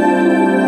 Hello,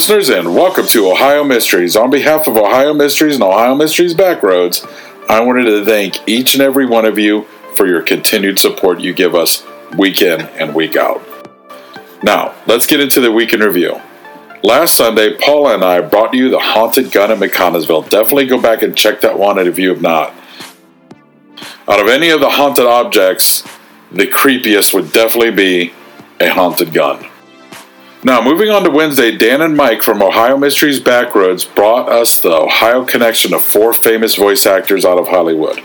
listeners, and welcome to Ohio Mysteries. On behalf of Ohio Mysteries and Ohio Mysteries Backroads, I wanted to thank each and every one of you for your continued support you give us week in and week out. Now, let's get into the week in review. Last Sunday, Paula and I brought you the haunted gun in McConnelsville. Definitely go back and check that one if you have not. Out of any of the haunted objects, the creepiest would definitely be a haunted gun. Now, moving on to Wednesday, Dan and Mike from Ohio Mysteries Backroads brought us the Ohio connection of four famous voice actors out of Hollywood.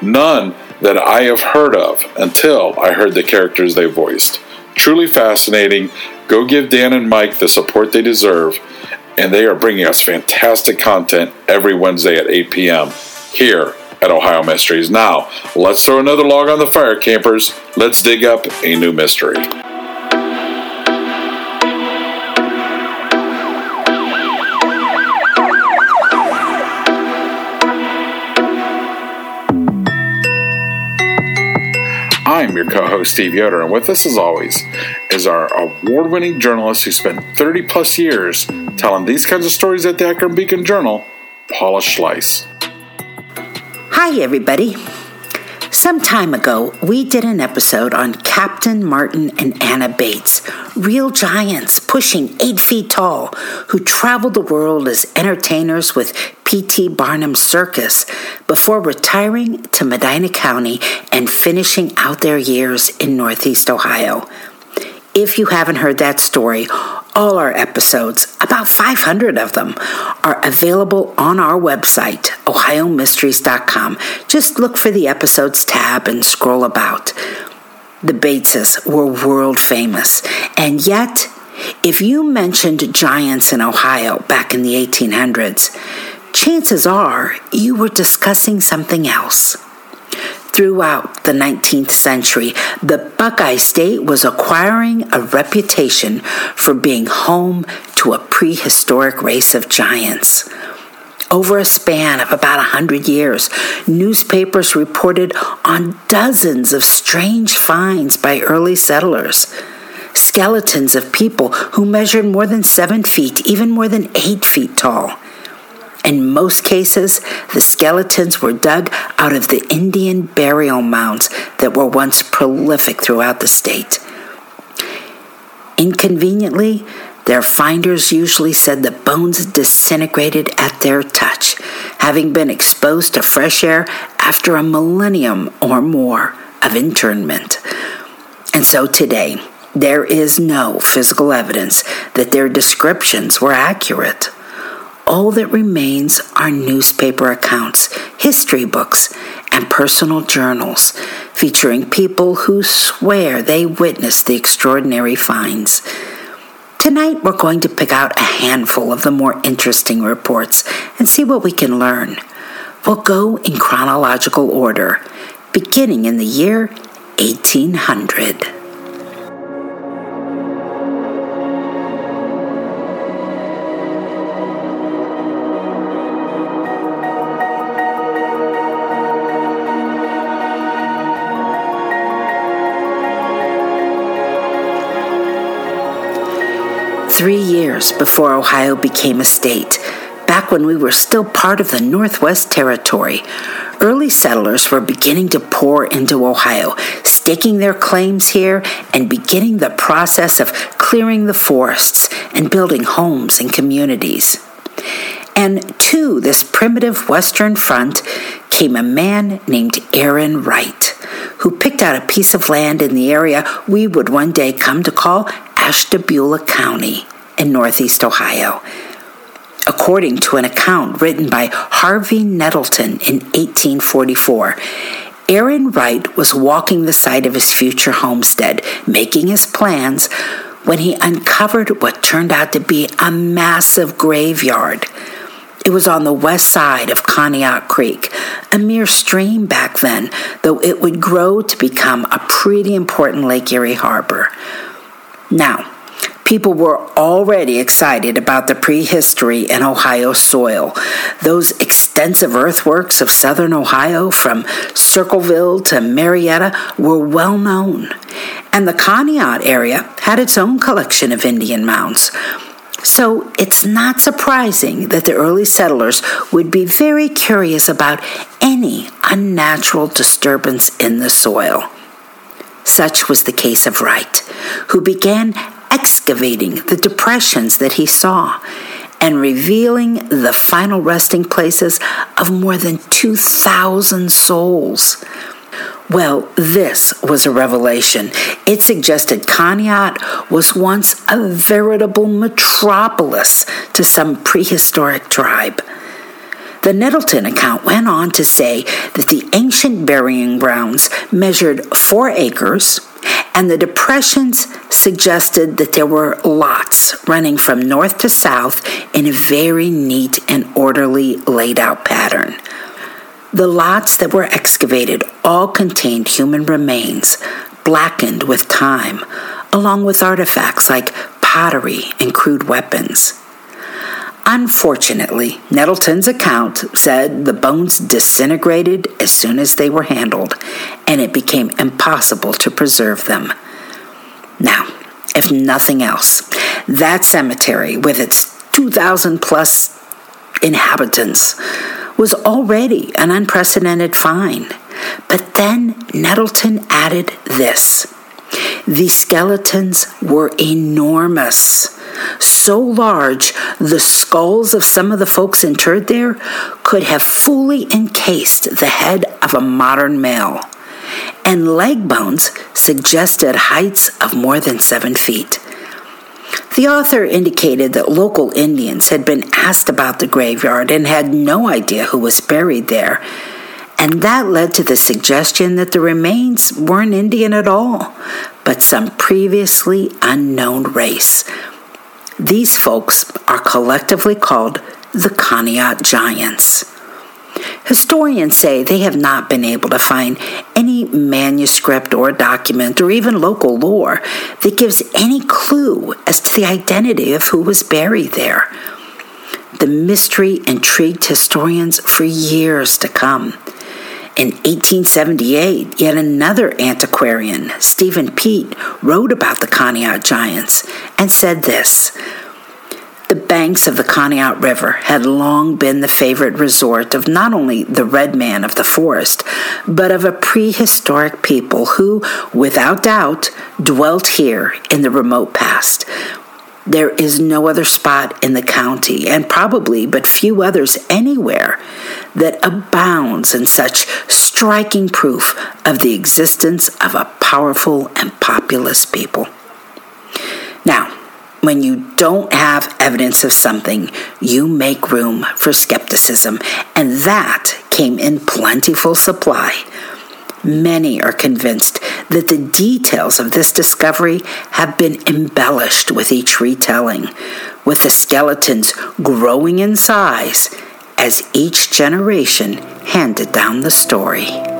None that I have heard of until I heard the characters they voiced. Truly fascinating. Go give Dan and Mike the support they deserve, and they are bringing us fantastic content every Wednesday at 8 p.m. here at Ohio Mysteries. Now, let's throw another log on the fire, campers. Let's dig up a new mystery. I'm your co host, Steve Yoder, and with us, as always, is our award winning journalist who spent 30 plus years telling these kinds of stories at the Akron Beacon Journal, Paula Schleis. Hi, everybody. Some time ago, we did an episode on Captain Martin and Anna Bates, real giants pushing eight feet tall, who traveled the world as entertainers with P.T. Barnum's Circus before retiring to Medina County and finishing out their years in Northeast Ohio. If you haven't heard that story, all our episodes, about 500 of them, are available on our website, ohiomysteries.com. Just look for the episodes tab and scroll about. The Bateses were world famous, and yet, if you mentioned giants in Ohio back in the 1800s, chances are you were discussing something else. Throughout the 19th century, the Buckeye State was acquiring a reputation for being home to a prehistoric race of giants. Over a span of about a hundred years, newspapers reported on dozens of strange finds by early settlers. Skeletons of people who measured more than seven feet, even more than eight feet tall. In most cases, the skeletons were dug out of the Indian burial mounds that were once prolific throughout the state. Inconveniently, their finders usually said the bones disintegrated at their touch, having been exposed to fresh air after a millennium or more of internment. And so today, there is no physical evidence that their descriptions were accurate all that remains are newspaper accounts, history books, and personal journals featuring people who swear they witnessed the extraordinary finds. Tonight, we're going to pick out a handful of the more interesting reports and see what we can learn. We'll go in chronological order, beginning in the year 1800. Years before Ohio became a state, back when we were still part of the Northwest Territory, early settlers were beginning to pour into Ohio, staking their claims here and beginning the process of clearing the forests and building homes and communities. And to this primitive western front came a man named Aaron Wright, who picked out a piece of land in the area we would one day come to call Ashtabula County in northeast Ohio. According to an account written by Harvey Nettleton in 1844, Aaron Wright was walking the site of his future homestead, making his plans, when he uncovered what turned out to be a massive graveyard. It was on the west side of Conneaut Creek, a mere stream back then, though it would grow to become a pretty important Lake Erie harbor. Now, people were already excited about the prehistory in Ohio soil. Those extensive earthworks of southern Ohio, from Circleville to Marietta, were well known. And the Conneaut area had its own collection of Indian mounds. So it's not surprising that the early settlers would be very curious about any unnatural disturbance in the soil. Such was the case of Wright, who began excavating the depressions that he saw and revealing the final resting places of more than 2,000 souls. Well, this was a revelation. It suggested Conneaut was once a veritable metropolis to some prehistoric tribe. The Nettleton account went on to say that the ancient burying grounds measured four acres, and the depressions suggested that there were lots running from north to south in a very neat and orderly laid out pattern. The lots that were excavated all contained human remains, blackened with time, along with artifacts like pottery and crude weapons. Unfortunately, Nettleton's account said the bones disintegrated as soon as they were handled, and it became impossible to preserve them. Now, if nothing else, that cemetery, with its 2,000 plus inhabitants, was already an unprecedented find. But then Nettleton added this the skeletons were enormous. So large, the skulls of some of the folks interred there could have fully encased the head of a modern male. And leg bones suggested heights of more than seven feet. The author indicated that local Indians had been asked about the graveyard and had no idea who was buried there. And that led to the suggestion that the remains weren't Indian at all, but some previously unknown race. These folks are collectively called the Conneaut Giants. Historians say they have not been able to find any manuscript or document or even local lore that gives any clue as to the identity of who was buried there. The mystery intrigued historians for years to come. In 1878, yet another antiquarian, Stephen Peet, wrote about the Conneaut giants and said this the banks of the Conneaut River had long been the favorite resort of not only the red man of the forest, but of a prehistoric people who, without doubt, dwelt here in the remote past. There is no other spot in the county, and probably but few others anywhere, that abounds in such striking proof of the existence of a powerful and populous people. Now, when you don't have evidence of something, you make room for skepticism, and that came in plentiful supply. Many are convinced that the details of this discovery have been embellished with each retelling, with the skeletons growing in size as each generation handed down the story.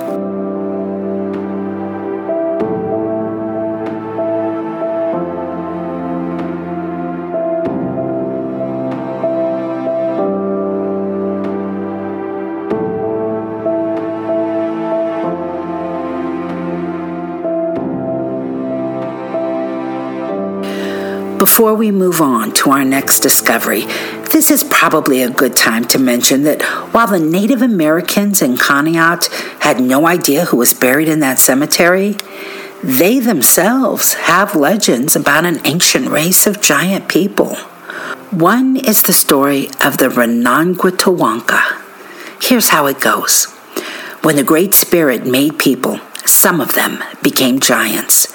Before we move on to our next discovery, this is probably a good time to mention that while the Native Americans in Conneaut had no idea who was buried in that cemetery, they themselves have legends about an ancient race of giant people. One is the story of the Renanguitawanka. Here's how it goes. When the Great Spirit made people, some of them became giants.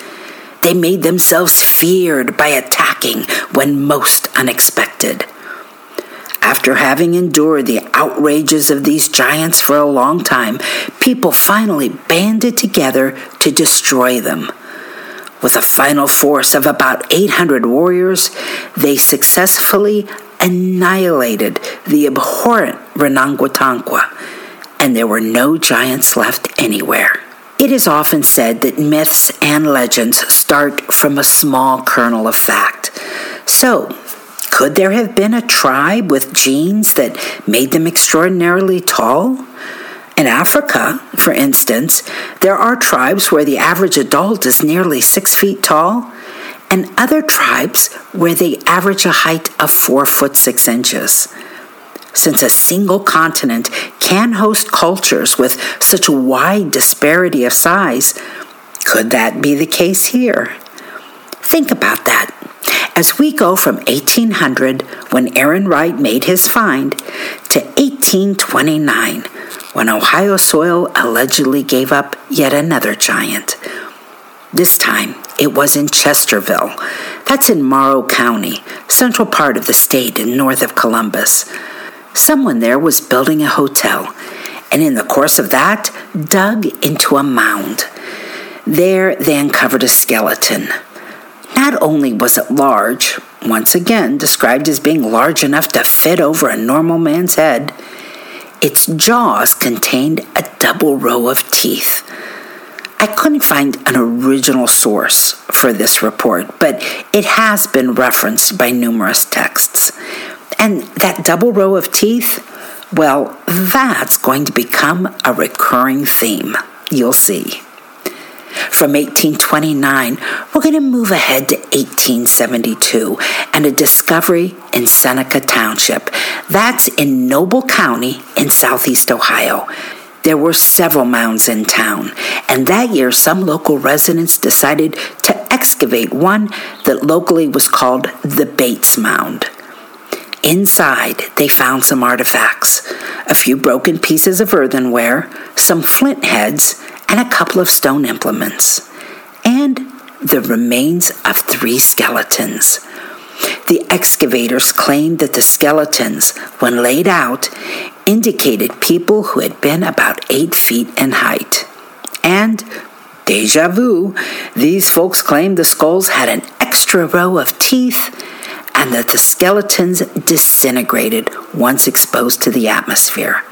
They made themselves feared by attacking when most unexpected. After having endured the outrages of these giants for a long time, people finally banded together to destroy them. With a final force of about 800 warriors, they successfully annihilated the abhorrent Renanguitankwa, and there were no giants left anywhere. It is often said that myths and legends start from a small kernel of fact. So, could there have been a tribe with genes that made them extraordinarily tall? In Africa, for instance, there are tribes where the average adult is nearly six feet tall, and other tribes where they average a height of four foot six inches. Since a single continent can host cultures with such a wide disparity of size, could that be the case here? Think about that. As we go from 1800, when Aaron Wright made his find, to 1829, when Ohio soil allegedly gave up yet another giant. This time, it was in Chesterville. That's in Morrow County, central part of the state and north of Columbus. Someone there was building a hotel, and in the course of that, dug into a mound. There, they uncovered a skeleton. Not only was it large, once again described as being large enough to fit over a normal man's head, its jaws contained a double row of teeth. I couldn't find an original source for this report, but it has been referenced by numerous texts. And that double row of teeth, well, that's going to become a recurring theme. You'll see. From 1829, we're going to move ahead to 1872 and a discovery in Seneca Township. That's in Noble County in southeast Ohio. There were several mounds in town, and that year some local residents decided to excavate one that locally was called the Bates Mound. Inside, they found some artifacts a few broken pieces of earthenware, some flint heads, and a couple of stone implements, and the remains of three skeletons. The excavators claimed that the skeletons, when laid out, indicated people who had been about eight feet in height. And, deja vu, these folks claimed the skulls had an extra row of teeth and that the skeletons disintegrated once exposed to the atmosphere.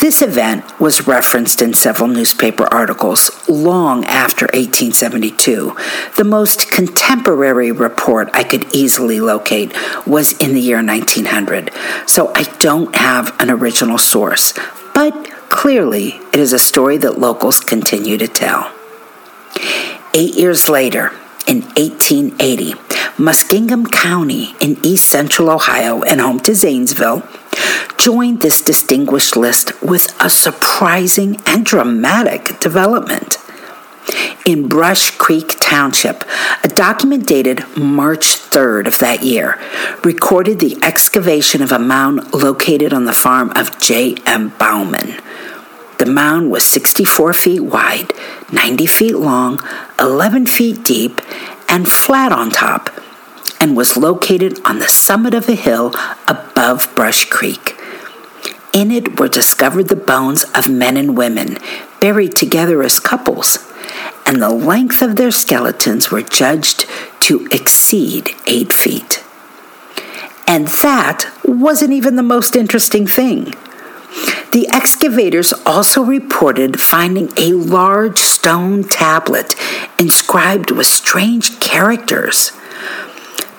This event was referenced in several newspaper articles long after 1872. The most contemporary report I could easily locate was in the year 1900, so I don't have an original source, but clearly it is a story that locals continue to tell. Eight years later, in 1880, Muskingum County in east central Ohio and home to Zanesville, joined this distinguished list with a surprising and dramatic development. In Brush Creek Township, a document dated March 3rd of that year recorded the excavation of a mound located on the farm of J.M. Bauman. The mound was 64 feet wide, 90 feet long, 11 feet deep, and flat on top, and was located on the summit of a hill above Brush Creek. In it were discovered the bones of men and women buried together as couples, and the length of their skeletons were judged to exceed eight feet. And that wasn't even the most interesting thing. The excavators also reported finding a large stone tablet inscribed with strange characters.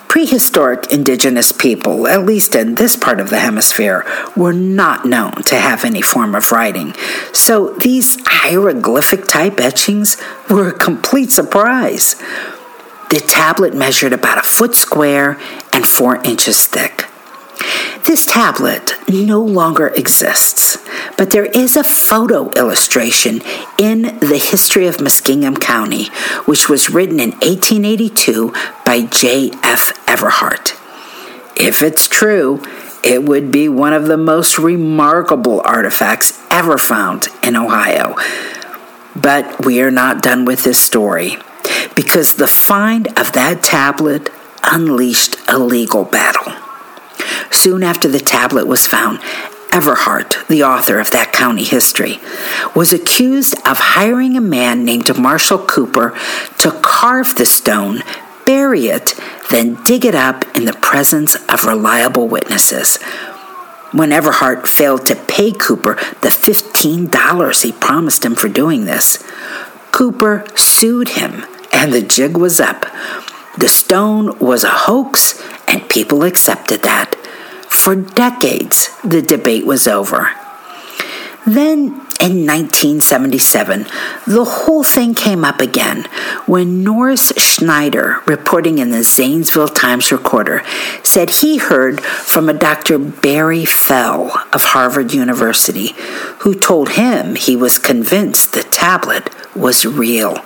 Prehistoric indigenous people, at least in this part of the hemisphere, were not known to have any form of writing, so these hieroglyphic type etchings were a complete surprise. The tablet measured about a foot square and four inches thick. This tablet no longer exists, but there is a photo illustration in the history of Muskingum County, which was written in 1882 by J.F. Everhart. If it's true, it would be one of the most remarkable artifacts ever found in Ohio. But we are not done with this story because the find of that tablet unleashed a legal battle. Soon after the tablet was found, Everhart, the author of that county history, was accused of hiring a man named Marshall Cooper to carve the stone, bury it, then dig it up in the presence of reliable witnesses. When Everhart failed to pay Cooper the $15 he promised him for doing this, Cooper sued him, and the jig was up. The stone was a hoax, and people accepted that. For decades, the debate was over. Then, in 1977, the whole thing came up again when Norris Schneider, reporting in the Zanesville Times Recorder, said he heard from a Dr. Barry Fell of Harvard University, who told him he was convinced the tablet was real.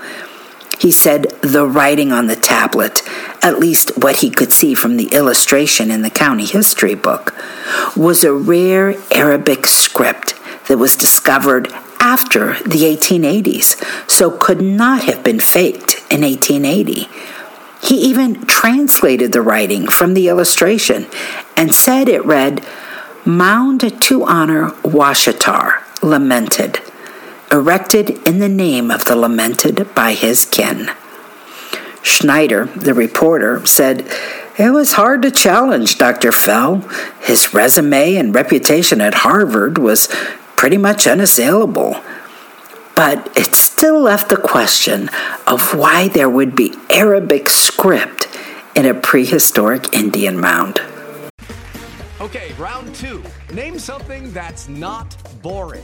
He said the writing on the tablet, at least what he could see from the illustration in the county history book, was a rare Arabic script that was discovered after the 1880s, so could not have been faked in 1880. He even translated the writing from the illustration and said it read, Mound to honor Washatar, lamented erected in the name of the lamented by his kin. Schneider, the reporter, said, It was hard to challenge Dr. Fell. His resume and reputation at Harvard was pretty much unassailable. But it still left the question of why there would be Arabic script in a prehistoric Indian mound. Okay, round two. Name something that's not boring.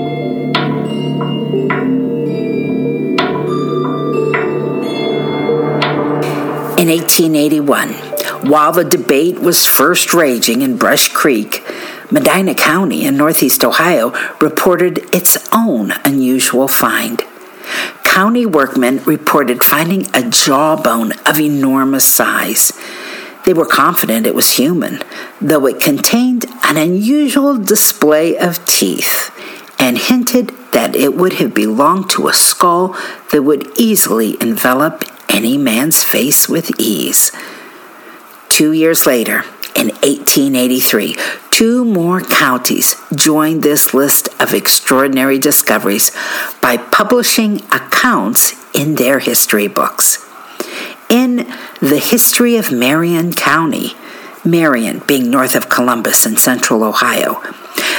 In 1881, while the debate was first raging in Brush Creek, Medina County in northeast Ohio reported its own unusual find. County workmen reported finding a jawbone of enormous size. They were confident it was human, though it contained an unusual display of teeth and hinted that it would have belonged to a skull that would easily envelop any man's face with ease. Two years later, in 1883, two more counties joined this list of extraordinary discoveries by publishing accounts in their history books. In the history of Marion County, Marion being north of Columbus in central Ohio,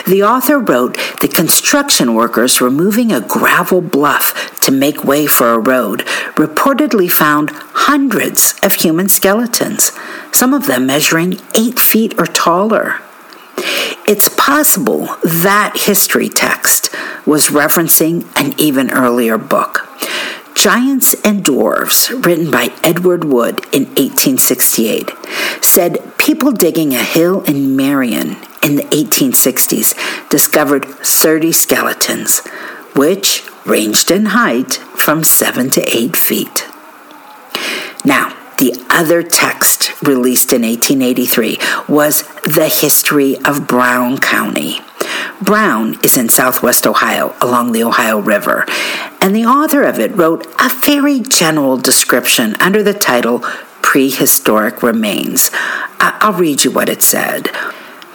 the author wrote that construction workers removing a gravel bluff to make way for a road reportedly found hundreds of human skeletons, some of them measuring eight feet or taller. It's possible that history text was referencing an even earlier book. Giants and Dwarves, written by Edward Wood in 1868, said people digging a hill in Marion in the 1860s discovered 30 skeletons, which ranged in height from 7 to 8 feet. Now, the other text released in 1883 was The History of Brown County. Brown is in southwest Ohio along the Ohio River, and the author of it wrote a very general description under the title Prehistoric Remains. I'll read you what it said.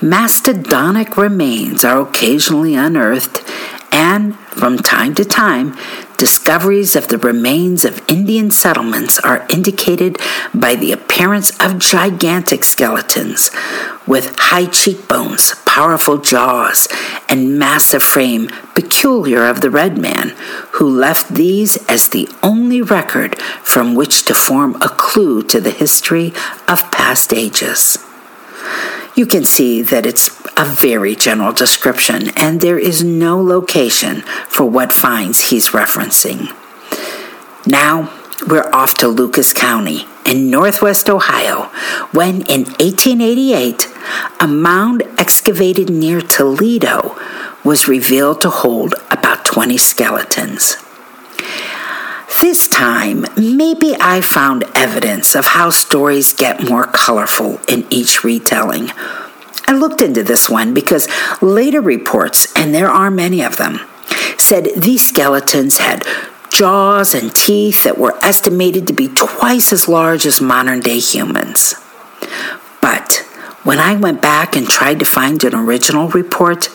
Mastodonic remains are occasionally unearthed, and from time to time, discoveries of the remains of Indian settlements are indicated by the appearance of gigantic skeletons with high cheekbones, powerful jaws, and massive frame peculiar of the red man, who left these as the only record from which to form a clue to the history of past ages. You can see that it's a very general description, and there is no location for what finds he's referencing. Now, we're off to Lucas County in northwest Ohio when, in 1888, a mound excavated near Toledo was revealed to hold about 20 skeletons. This time, maybe I found evidence of how stories get more colorful in each retelling. I looked into this one because later reports, and there are many of them, said these skeletons had jaws and teeth that were estimated to be twice as large as modern day humans. But when I went back and tried to find an original report,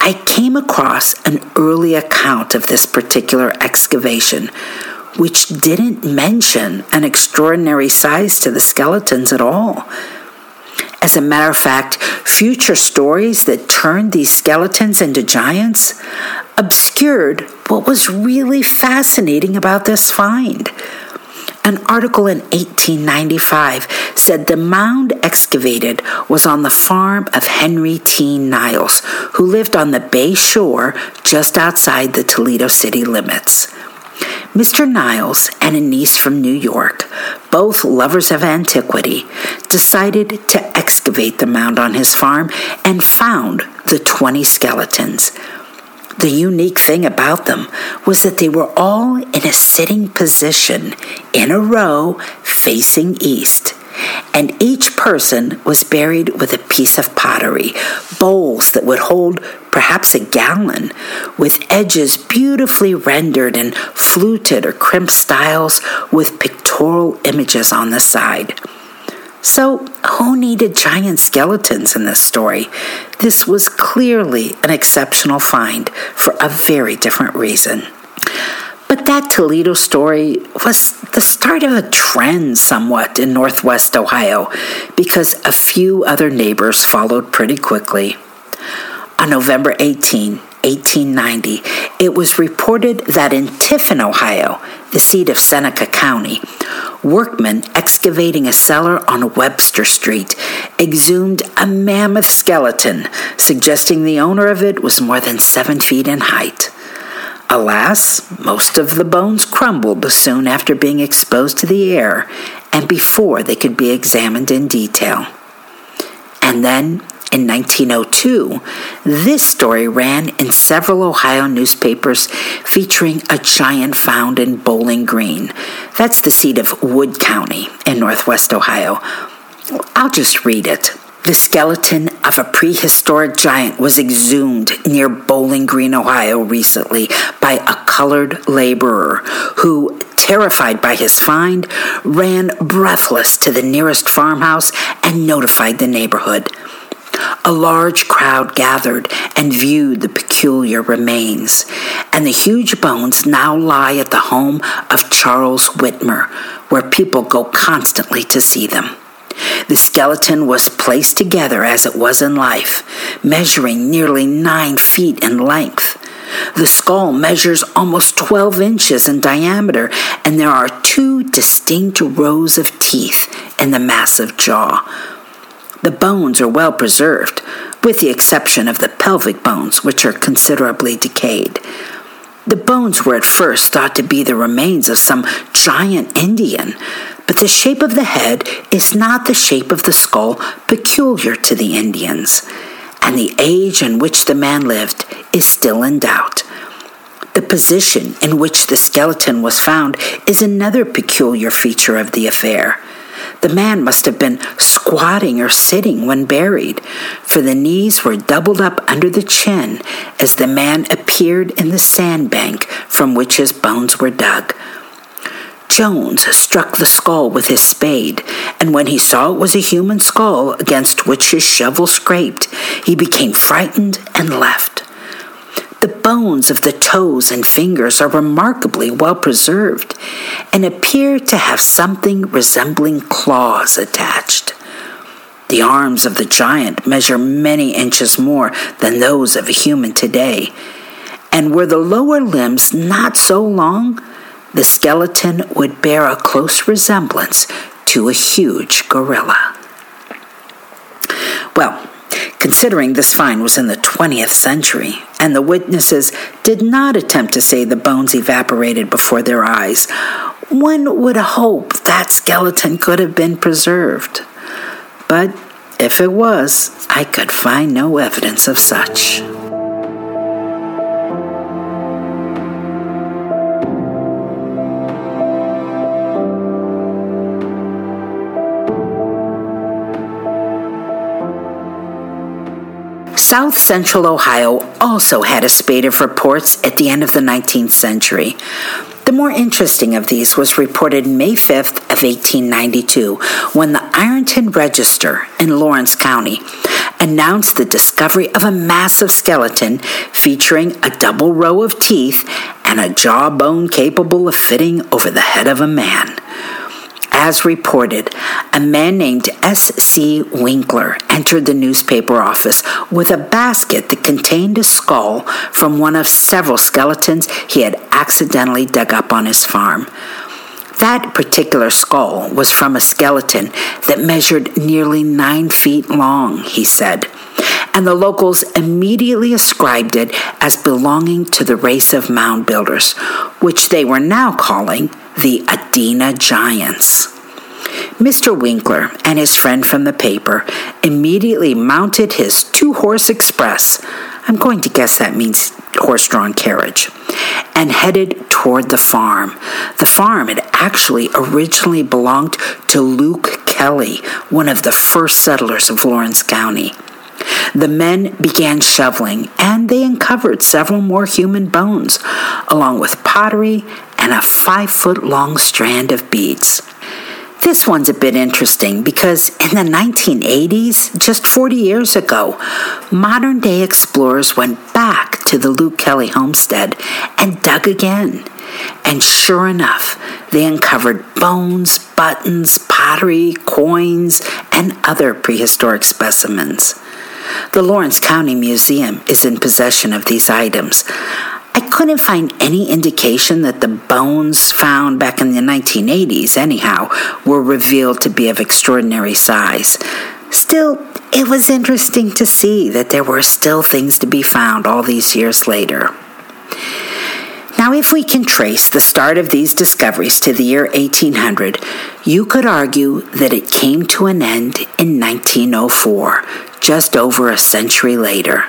I came across an early account of this particular excavation, which didn't mention an extraordinary size to the skeletons at all. As a matter of fact, future stories that turned these skeletons into giants obscured what was really fascinating about this find. An article in 1895 said the mound excavated was on the farm of Henry T. Niles, who lived on the bay shore just outside the Toledo city limits. Mr. Niles and a niece from New York, both lovers of antiquity, decided to excavate the mound on his farm and found the 20 skeletons. The unique thing about them was that they were all in a sitting position in a row facing east. And each person was buried with a piece of pottery, bowls that would hold perhaps a gallon, with edges beautifully rendered in fluted or crimped styles with pictorial images on the side. So, who needed giant skeletons in this story? This was clearly an exceptional find for a very different reason. But that Toledo story was the start of a trend somewhat in northwest Ohio because a few other neighbors followed pretty quickly. On November 18, 1890, it was reported that in Tiffin, Ohio, the seat of Seneca County, workmen excavating a cellar on Webster Street exhumed a mammoth skeleton, suggesting the owner of it was more than seven feet in height. Alas, most of the bones crumbled soon after being exposed to the air and before they could be examined in detail. And then in 1902, this story ran in several Ohio newspapers featuring a giant found in Bowling Green. That's the seat of Wood County in northwest Ohio. I'll just read it. The skeleton of a prehistoric giant was exhumed near Bowling Green, Ohio recently by a colored laborer who, terrified by his find, ran breathless to the nearest farmhouse and notified the neighborhood. A large crowd gathered and viewed the peculiar remains, and the huge bones now lie at the home of Charles Whitmer, where people go constantly to see them. The skeleton was placed together as it was in life, measuring nearly nine feet in length. The skull measures almost 12 inches in diameter, and there are two distinct rows of teeth in the massive jaw. The bones are well preserved, with the exception of the pelvic bones, which are considerably decayed. The bones were at first thought to be the remains of some giant Indian, but the shape of the head is not the shape of the skull peculiar to the Indians, and the age in which the man lived is still in doubt. The position in which the skeleton was found is another peculiar feature of the affair. The man must have been squatting or sitting when buried, for the knees were doubled up under the chin as the man appeared in the sandbank from which his bones were dug. Jones struck the skull with his spade, and when he saw it was a human skull against which his shovel scraped, he became frightened and left. The bones of the toes and fingers are remarkably well preserved and appear to have something resembling claws attached. The arms of the giant measure many inches more than those of a human today, and were the lower limbs not so long, the skeleton would bear a close resemblance to a huge gorilla. Well, considering this find was in the 20th century and the witnesses did not attempt to say the bones evaporated before their eyes, one would hope that skeleton could have been preserved. But if it was, I could find no evidence of such. South Central Ohio also had a spate of reports at the end of the 19th century. The more interesting of these was reported May 5th of 1892 when the Ironton Register in Lawrence County announced the discovery of a massive skeleton featuring a double row of teeth and a jawbone capable of fitting over the head of a man. As reported, a man named S.C. Winkler entered the newspaper office with a basket that contained a skull from one of several skeletons he had accidentally dug up on his farm. That particular skull was from a skeleton that measured nearly nine feet long, he said, and the locals immediately ascribed it as belonging to the race of mound builders, which they were now calling the Adena Giants. Mr. Winkler and his friend from the paper immediately mounted his two horse express. I'm going to guess that means horse drawn carriage. And headed toward the farm. The farm had actually originally belonged to Luke Kelly, one of the first settlers of Lawrence County. The men began shoveling, and they uncovered several more human bones, along with pottery and a five foot long strand of beads. This one's a bit interesting because in the 1980s, just 40 years ago, modern day explorers went back to the Luke Kelly homestead and dug again. And sure enough, they uncovered bones, buttons, pottery, coins, and other prehistoric specimens. The Lawrence County Museum is in possession of these items. I couldn't find any indication that the bones found back in the 1980s, anyhow, were revealed to be of extraordinary size. Still, it was interesting to see that there were still things to be found all these years later. Now, if we can trace the start of these discoveries to the year 1800, you could argue that it came to an end in 1904, just over a century later.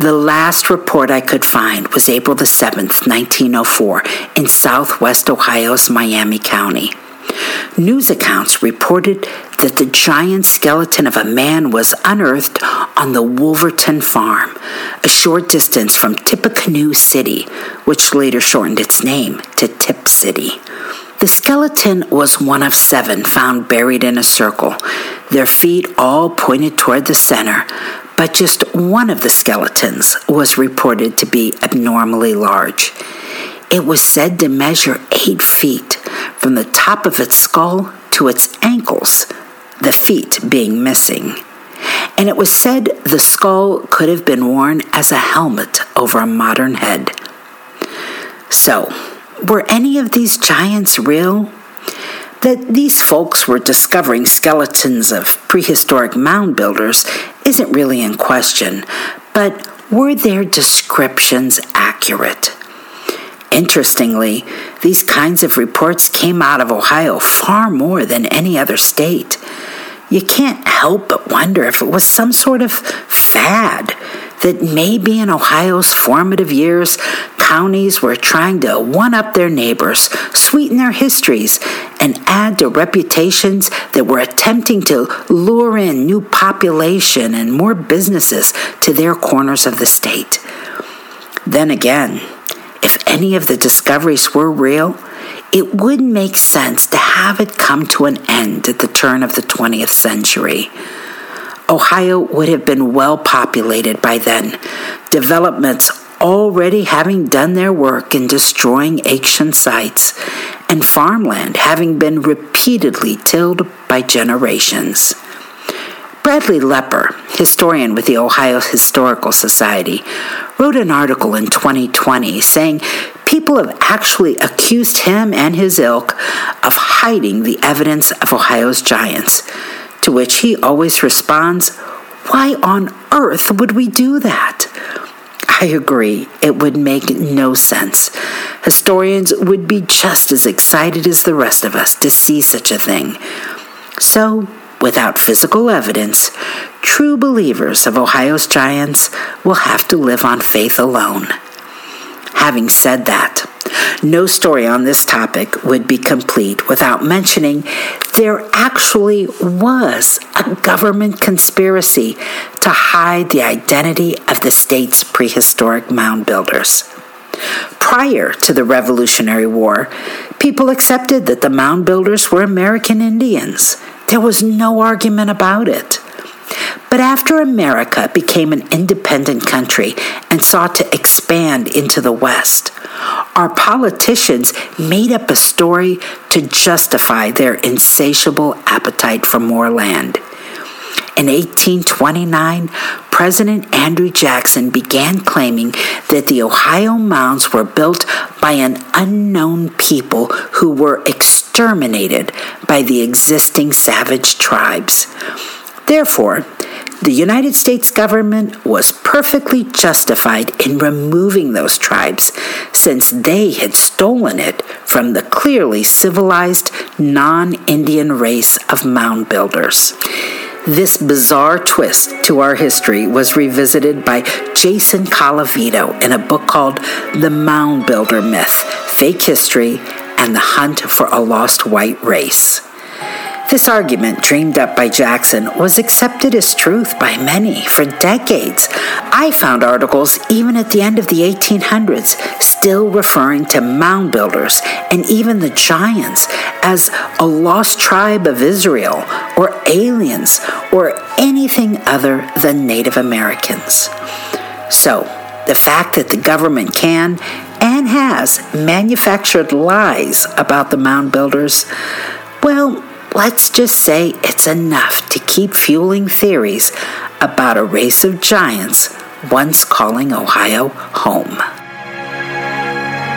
The last report I could find was April the 7th, 1904, in southwest Ohio's Miami County. News accounts reported that the giant skeleton of a man was unearthed on the Wolverton farm, a short distance from Tippecanoe City, which later shortened its name to Tipp City. The skeleton was one of seven found buried in a circle, their feet all pointed toward the center, but just one of the skeletons was reported to be abnormally large. It was said to measure eight feet from the top of its skull to its ankles, the feet being missing. And it was said the skull could have been worn as a helmet over a modern head. So, were any of these giants real? That these folks were discovering skeletons of prehistoric mound builders isn't really in question, but were their descriptions accurate? Interestingly, these kinds of reports came out of Ohio far more than any other state. You can't help but wonder if it was some sort of fad that maybe in Ohio's formative years, counties were trying to one up their neighbors, sweeten their histories, and add to reputations that were attempting to lure in new population and more businesses to their corners of the state. Then again, if any of the discoveries were real, it would make sense to have it come to an end at the turn of the 20th century. Ohio would have been well populated by then. Developments already having done their work in destroying ancient sites, and farmland having been repeatedly tilled by generations. Bradley Lepper, historian with the Ohio Historical Society, wrote an article in 2020 saying people have actually accused him and his ilk of hiding the evidence of Ohio's giants, to which he always responds, Why on earth would we do that? I agree, it would make no sense. Historians would be just as excited as the rest of us to see such a thing. So, without physical evidence, true believers of Ohio's giants will have to live on faith alone. Having said that, no story on this topic would be complete without mentioning there actually was a government conspiracy to hide the identity of the state's prehistoric mound builders. Prior to the Revolutionary War, people accepted that the mound builders were American Indians there was no argument about it. But after America became an independent country and sought to expand into the West, our politicians made up a story to justify their insatiable appetite for more land. In 1829, President Andrew Jackson began claiming that the Ohio mounds were built by an unknown people who were exterminated by the existing savage tribes. Therefore, the United States government was perfectly justified in removing those tribes since they had stolen it from the clearly civilized non Indian race of mound builders. This bizarre twist to our history was revisited by Jason Colavito in a book called The Mound Builder Myth Fake History and the Hunt for a Lost White Race. This argument, dreamed up by Jackson, was accepted as truth by many for decades. I found articles even at the end of the 1800s still referring to mound builders and even the giants as a lost tribe of Israel or aliens or anything other than Native Americans. So, the fact that the government can and has manufactured lies about the mound builders, well, let's just say it's enough to keep fueling theories about a race of giants once calling Ohio home.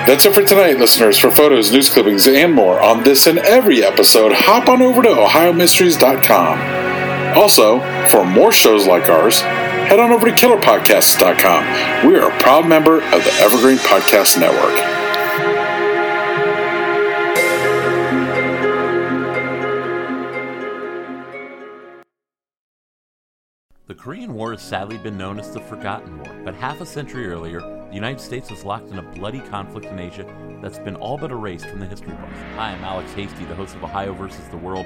That's it for tonight, listeners. For photos, news clippings, and more on this and every episode, hop on over to OhioMysteries.com. Also, for more shows like ours, head on over to KillerPodcasts.com. We are a proud member of the Evergreen Podcast Network. The Korean War has sadly been known as the Forgotten War, but half a century earlier, the United States was locked in a bloody conflict in Asia that's been all but erased from the history books. Hi, I'm Alex Hasty, the host of Ohio versus the World,